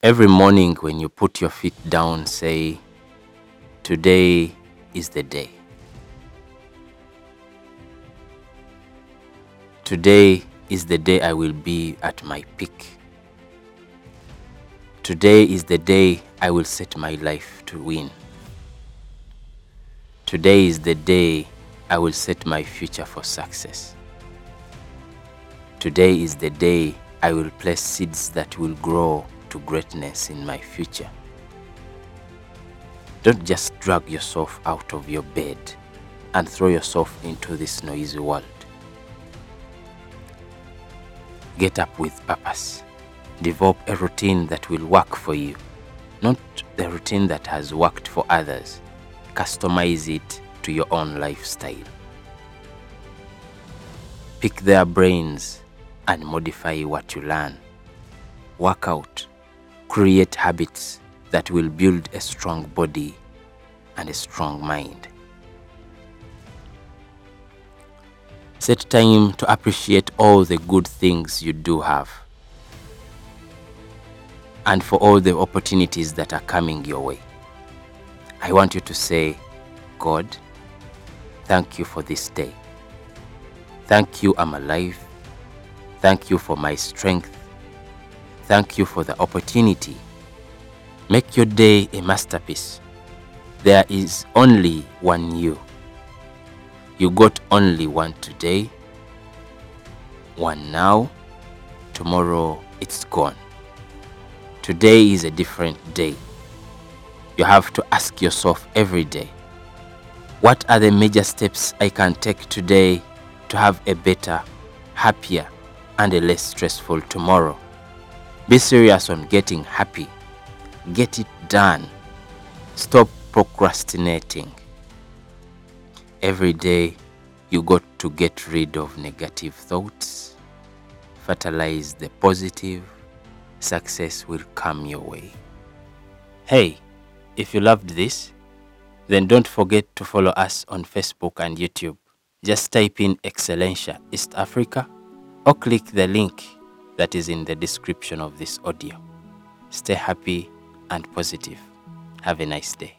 Every morning when you put your feet down, say, Today is the day. Today is the day I will be at my peak. Today is the day I will set my life to win. Today is the day I will set my future for success. Today is the day I will place seeds that will grow to greatness in my future. Don't just drag yourself out of your bed and throw yourself into this noisy world. Get up with purpose. Develop a routine that will work for you, not the routine that has worked for others. Customize it to your own lifestyle. Pick their brains and modify what you learn. Work out, create habits that will build a strong body and a strong mind. Set time to appreciate all the good things you do have and for all the opportunities that are coming your way. I want you to say, God, thank you for this day. Thank you, I'm alive. Thank you for my strength. Thank you for the opportunity. Make your day a masterpiece. There is only one you. You got only one today, one now, tomorrow it's gone. Today is a different day. You have to ask yourself every day, what are the major steps I can take today to have a better, happier, and a less stressful tomorrow? Be serious on getting happy. Get it done. Stop procrastinating. Every day, you got to get rid of negative thoughts, fertilize the positive, success will come your way. Hey, if you loved this, then don't forget to follow us on Facebook and YouTube. Just type in Excellencia East Africa or click the link that is in the description of this audio. Stay happy and positive. Have a nice day.